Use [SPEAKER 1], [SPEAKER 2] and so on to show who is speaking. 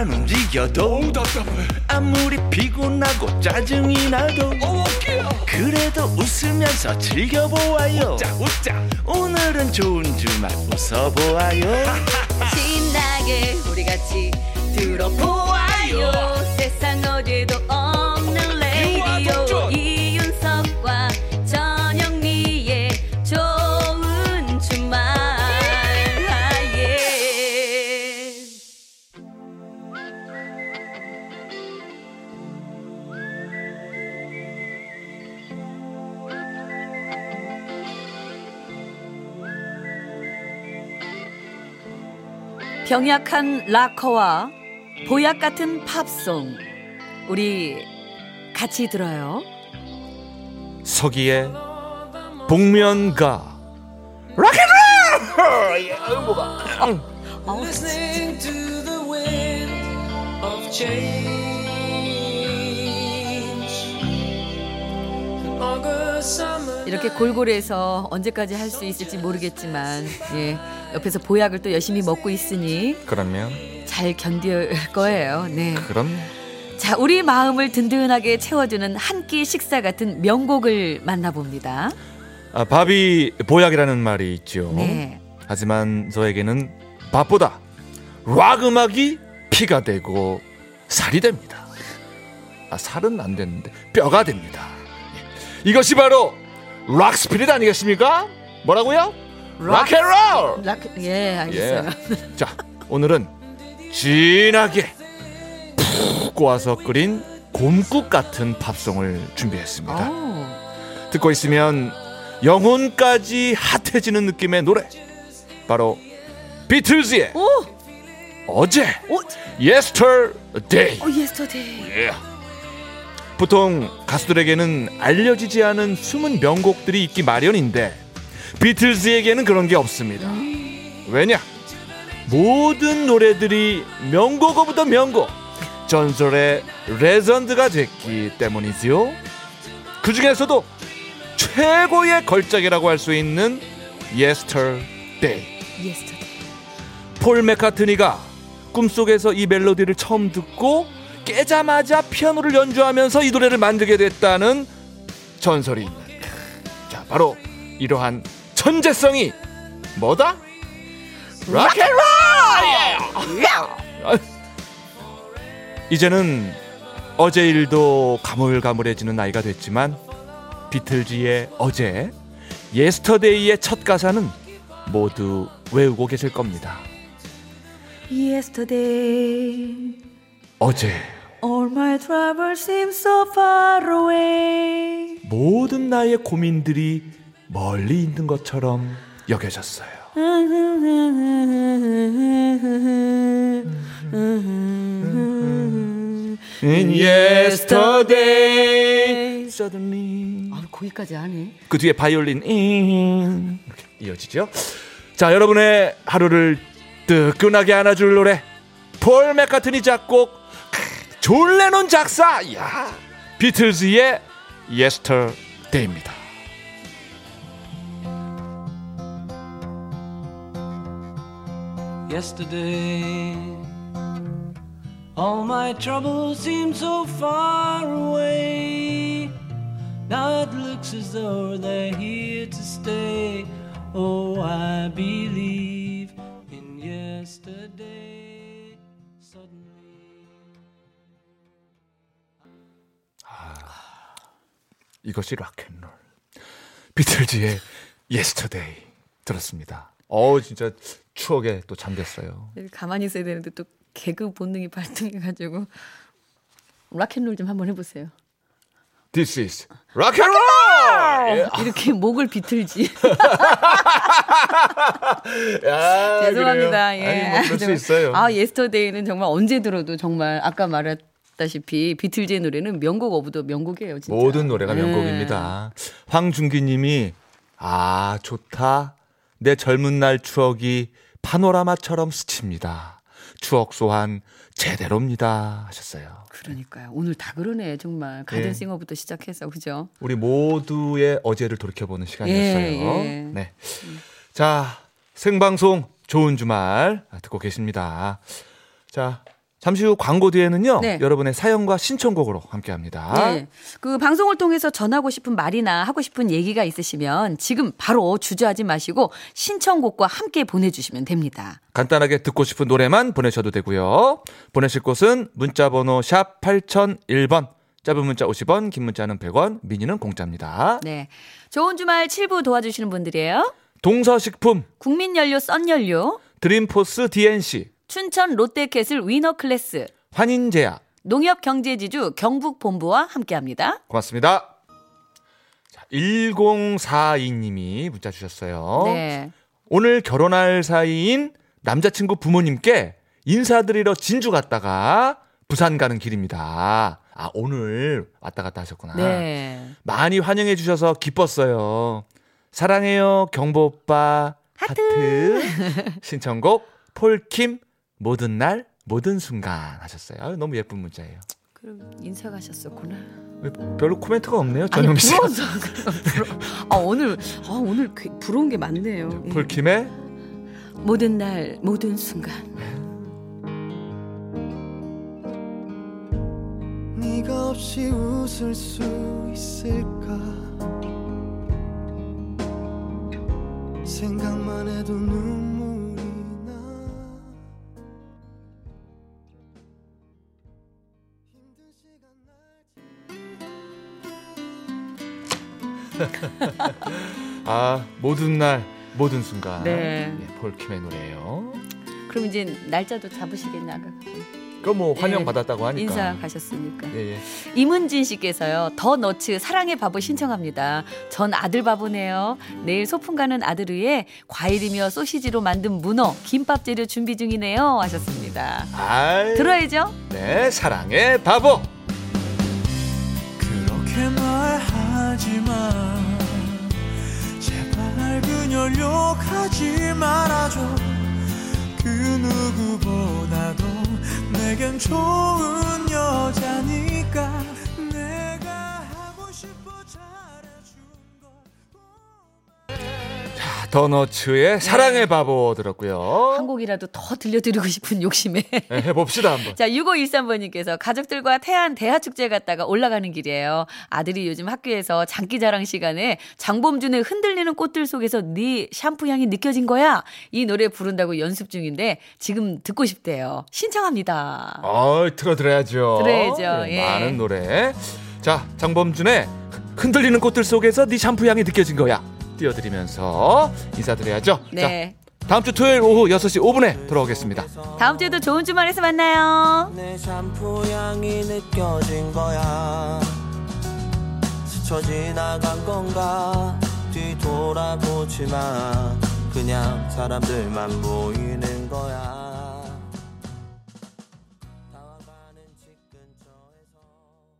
[SPEAKER 1] 안 움직여도 아무리 피곤하고 짜증이 나도 그래도 웃으면서 즐겨보아요. 오늘은 좋은 주말 웃어보아요.
[SPEAKER 2] 신나게 우리 같이 들어보 병약한 락커와 보약 같은 팝송. 우리 같이 들어요.
[SPEAKER 1] 서기의 복면가. 락앤롤! 예, 뭐가.
[SPEAKER 3] summer
[SPEAKER 2] 이렇게 골고루해서 언제까지 할 수 있을지 모르겠지만 예 옆에서 보약을 또 열심히 먹고 있으니
[SPEAKER 1] 그러면
[SPEAKER 2] 잘 견딜 거예요. 네.
[SPEAKER 1] 그럼
[SPEAKER 2] 자, 우리 마음을 든든하게 채워주는 한 끼 식사 같은 명곡을 만나봅니다.
[SPEAKER 1] 아, 밥이 보약이라는 말이 있죠
[SPEAKER 2] 네.
[SPEAKER 1] 하지만 저에게는 밥보다 락 음악이 피가 되고 살이 됩니다. 아, 살은 안 되는데 뼈가 됩니다. 예. 이것이 바로 rock spirit 아니겠습니까? 뭐라고요? Rock and roll.
[SPEAKER 2] Rock, 예, 알겠어요.
[SPEAKER 1] 예. 자, 오늘은 진하게 푹 고아서 끓인 곰국 같은 팝송을 준비했습니다.
[SPEAKER 2] 오,
[SPEAKER 1] 듣고 있으면 영혼까지 핫해지는 느낌의 노래. 바로 비틀즈의
[SPEAKER 2] 오,
[SPEAKER 1] 어제
[SPEAKER 2] 오,
[SPEAKER 1] Yesterday.
[SPEAKER 2] 오, Yesterday.
[SPEAKER 1] 예. 보통 가수들에게는 알려지지 않은 숨은 명곡들이 있기 마련인데 비틀즈에게는 그런 게 없습니다. 왜냐? 모든 노래들이 명곡 of the 명곡, 전설의 레전드가 됐기 때문이지요. 그 중에서도 최고의 걸작이라고 할 수 있는 Yesterday.
[SPEAKER 2] Yesterday.
[SPEAKER 1] 폴 맥카트니가 꿈속에서 이 멜로디를 처음 듣고 깨자마자 피아노를 연주하면서 이 노래를 만들게 됐다는 전설이 있는 자 바로 이러한 천재성이 뭐다? 락앤롤! 아, 이제는 어제 일도 가물가물해지는 나이가 됐지만 비틀즈의 어제 예스터데이의 첫 가사는 모두 외우고 계실 겁니다.
[SPEAKER 2] Yesterday,
[SPEAKER 1] 어제
[SPEAKER 2] all my troubles seem so far away.
[SPEAKER 1] 모든 나의 고민들이 멀리 있는 것처럼 여겨졌어요. In yesterday, suddenly.
[SPEAKER 2] 아, 거기까지 하네.
[SPEAKER 1] 그 뒤에 바이올린 잉 이렇게 이어지죠. 자, 여러분의 하루를 뜨끈하게 안아줄 노래 폴 맥카트니 작곡 크, 존 레논 작사 야 비틀즈의 Yesterday입니다.
[SPEAKER 3] yesterday. All my troubles seem so far away. Now it looks as though they're here to stay. Oh, I believe in yesterday. Suddenly.
[SPEAKER 1] 이것이 락앤롤 비틀즈의 Yesterday 들었습니다. 어우 진짜 추억에 또 잠겼어요.
[SPEAKER 2] 가만히 있어야 되는데 또 개그 본능이 발동해가지고 rock and roll 좀 한번 해보세요.
[SPEAKER 1] This is rock and roll.
[SPEAKER 2] 이렇게 목을 비틀지.
[SPEAKER 1] 야,
[SPEAKER 2] 죄송합니다.
[SPEAKER 1] 그래요?
[SPEAKER 2] 예.
[SPEAKER 1] 아니, 뭐수
[SPEAKER 2] 정말-
[SPEAKER 1] 있어요.
[SPEAKER 2] 아, Yesterday는 정말 언제 들어도 정말 아까 말했다시피 비틀즈의 노래는 명곡 of the 명곡이에요, 진짜.
[SPEAKER 1] 모든 노래가
[SPEAKER 2] 예.
[SPEAKER 1] 명곡입니다. 황준기 님이 아 좋다. 내 젊은 날 추억이 파노라마처럼 스칩니다. 추억 소환 제대로입니다 하셨어요.
[SPEAKER 2] 그러니까요. 오늘 다 그러네, 정말. 가든싱어부터 시작해서, 그죠?
[SPEAKER 1] 우리 모두의 어제를 돌이켜보는 시간이었어요.
[SPEAKER 2] 예, 예.
[SPEAKER 1] 네. 자 생방송 좋은 주말 듣고 계십니다. 자 잠시 후 광고 뒤에는요.
[SPEAKER 2] 네.
[SPEAKER 1] 여러분의 사연과 신청곡으로 함께합니다.
[SPEAKER 2] 네. 그 방송을 통해서 전하고 싶은 말이나 하고 싶은 얘기가 있으시면 지금 바로 주저하지 마시고 신청곡과 함께 보내주시면 됩니다.
[SPEAKER 1] 간단하게 듣고 싶은 노래만 보내셔도 되고요. 보내실 곳은 문자번호 샵 8001번, 짧은 문자 50원, 긴 문자는 100원, 미니는 공짜입니다.
[SPEAKER 2] 네. 좋은 주말 7부 도와주시는 분들이에요.
[SPEAKER 1] 동서식품,
[SPEAKER 2] 국민연료 썬연료,
[SPEAKER 1] 드림포스 DNC,
[SPEAKER 2] 춘천 롯데캐슬 위너 클래스,
[SPEAKER 1] 환인제약,
[SPEAKER 2] 농협경제지주 경북본부와 함께합니다.
[SPEAKER 1] 고맙습니다. 자, 1042님이 문자 주셨어요.
[SPEAKER 2] 네.
[SPEAKER 1] 오늘 결혼할 사이인 남자친구 부모님께 인사드리러 진주 갔다가 부산 가는 길입니다. 아, 오늘 왔다 갔다 하셨구나.
[SPEAKER 2] 네.
[SPEAKER 1] 많이 환영해 주셔서 기뻤어요. 사랑해요, 경보 오빠. 하트. 신청곡 폴킴 모든 날 모든 순간 하셨어요. 아유, 너무 예쁜 문자예요.
[SPEAKER 2] 그럼 인사 가셨었구나.
[SPEAKER 1] 왜 별로 코멘트가 없네요, 전영 씨.
[SPEAKER 2] 부러워서 부러. 아 오늘 아 오늘 그- 부러운 게 많네요. 예.
[SPEAKER 1] 폴킴의
[SPEAKER 2] 모든 날 모든 순간.
[SPEAKER 4] 네가 없이 웃을 수 있을까 생각만 해도 눈
[SPEAKER 1] 아 모든 날 모든 순간.
[SPEAKER 2] 네.
[SPEAKER 1] 예, 폴킴의 노래예요.
[SPEAKER 2] 그럼 이제 날짜도 잡으시겠나
[SPEAKER 1] 그거 뭐 환영
[SPEAKER 2] 예,
[SPEAKER 1] 받았다고 하니까.
[SPEAKER 2] 인사 가셨으니까.
[SPEAKER 1] 예, 예.
[SPEAKER 2] 이문진 씨께서요. 더 너츠 사랑의 바보 신청합니다. 전 아들 바보네요. 내일 소풍 가는 아들 위해 과일이며 소시지로 만든 문어, 김밥 재료 준비 중이네요. 하셨습니다.
[SPEAKER 1] 아이,
[SPEAKER 2] 들어야죠.
[SPEAKER 1] 네, 사랑의 바보.
[SPEAKER 4] 그렇게 말하 지 마. 제발 그녀 욕하지 말아줘. 그 누구보다도 내겐 좋은 여자니까
[SPEAKER 1] 더너츠의 사랑의 바보 들었고요.
[SPEAKER 2] 한 곡이라도 더 들려드리고 싶은 욕심에.
[SPEAKER 1] 네, 해봅시다 한번.
[SPEAKER 2] 자, 6513번님께서 가족들과 태안 대하축제 갔다가 올라가는 길이에요. 아들이 요즘 학교에서 장기 자랑 시간에 장범준의 흔들리는 꽃들 속에서 네 샴푸 향이 느껴진 거야. 이 노래 부른다고 연습 중인데 지금 듣고 싶대요. 신청합니다.
[SPEAKER 1] 어, 틀어드려야죠.
[SPEAKER 2] 들어야죠,
[SPEAKER 1] 네,
[SPEAKER 2] 예.
[SPEAKER 1] 많은 노래. 자, 장범준의 흔들리는 꽃들 속에서 네 샴푸 향이 느껴진 거야. 띄워드리면서 인사드려야죠.
[SPEAKER 2] 네.
[SPEAKER 1] 자, 다음 주 토요일 오후 6시 5분에 돌아오겠습니다.
[SPEAKER 2] 다음 주에도 좋은 주말에서 만나요.
[SPEAKER 5] 내 샴푸 향이 느껴진 거야 스쳐 지나간 건가 뒤돌아보지 마 그냥 사람들만 보이는 거야